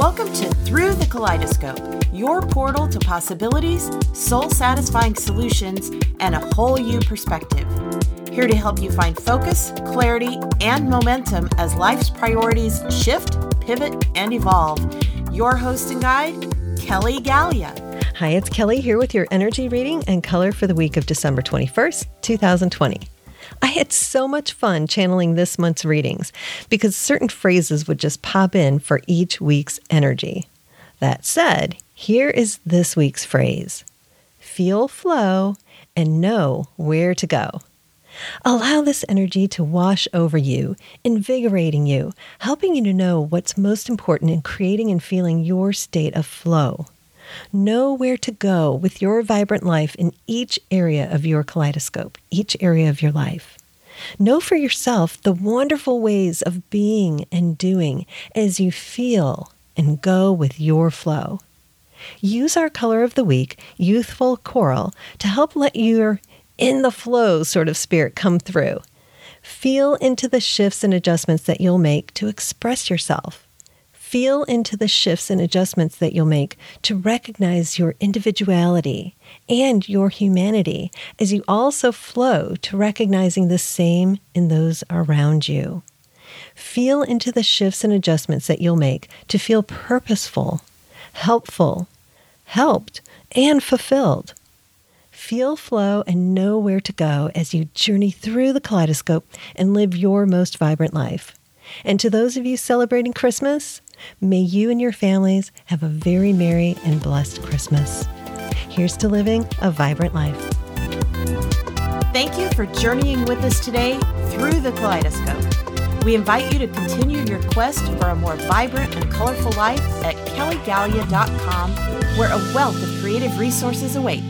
Welcome to Through the Kaleidoscope, your portal to possibilities, soul satisfying solutions, and a whole you perspective. Here to help you find focus, clarity, and momentum as life's priorities shift, pivot, and evolve. Your host and guide, Kelly Gallia. Hi, it's Kelly here with your energy reading and color for the week of December 21st, 2020. I had so much fun channeling this month's readings because certain phrases would just pop in for each week's energy. That said, here is this week's phrase feel flow and know where to go. Allow this energy to wash over you, invigorating you, helping you to know what's most important in creating and feeling your state of flow. Know where to go with your vibrant life in each area of your kaleidoscope, each area of your life. Know for yourself the wonderful ways of being and doing as you feel and go with your flow. Use our color of the week, youthful coral, to help let your in the flow sort of spirit come through. Feel into the shifts and adjustments that you'll make to express yourself. Feel into the shifts and adjustments that you'll make to recognize your individuality and your humanity as you also flow to recognizing the same in those around you. Feel into the shifts and adjustments that you'll make to feel purposeful, helpful, helped, and fulfilled. Feel flow and know where to go as you journey through the kaleidoscope and live your most vibrant life. And to those of you celebrating Christmas, may you and your families have a very merry and blessed Christmas. Here's to living a vibrant life. Thank you for journeying with us today through the kaleidoscope. We invite you to continue your quest for a more vibrant and colorful life at kellygallia.com, where a wealth of creative resources await.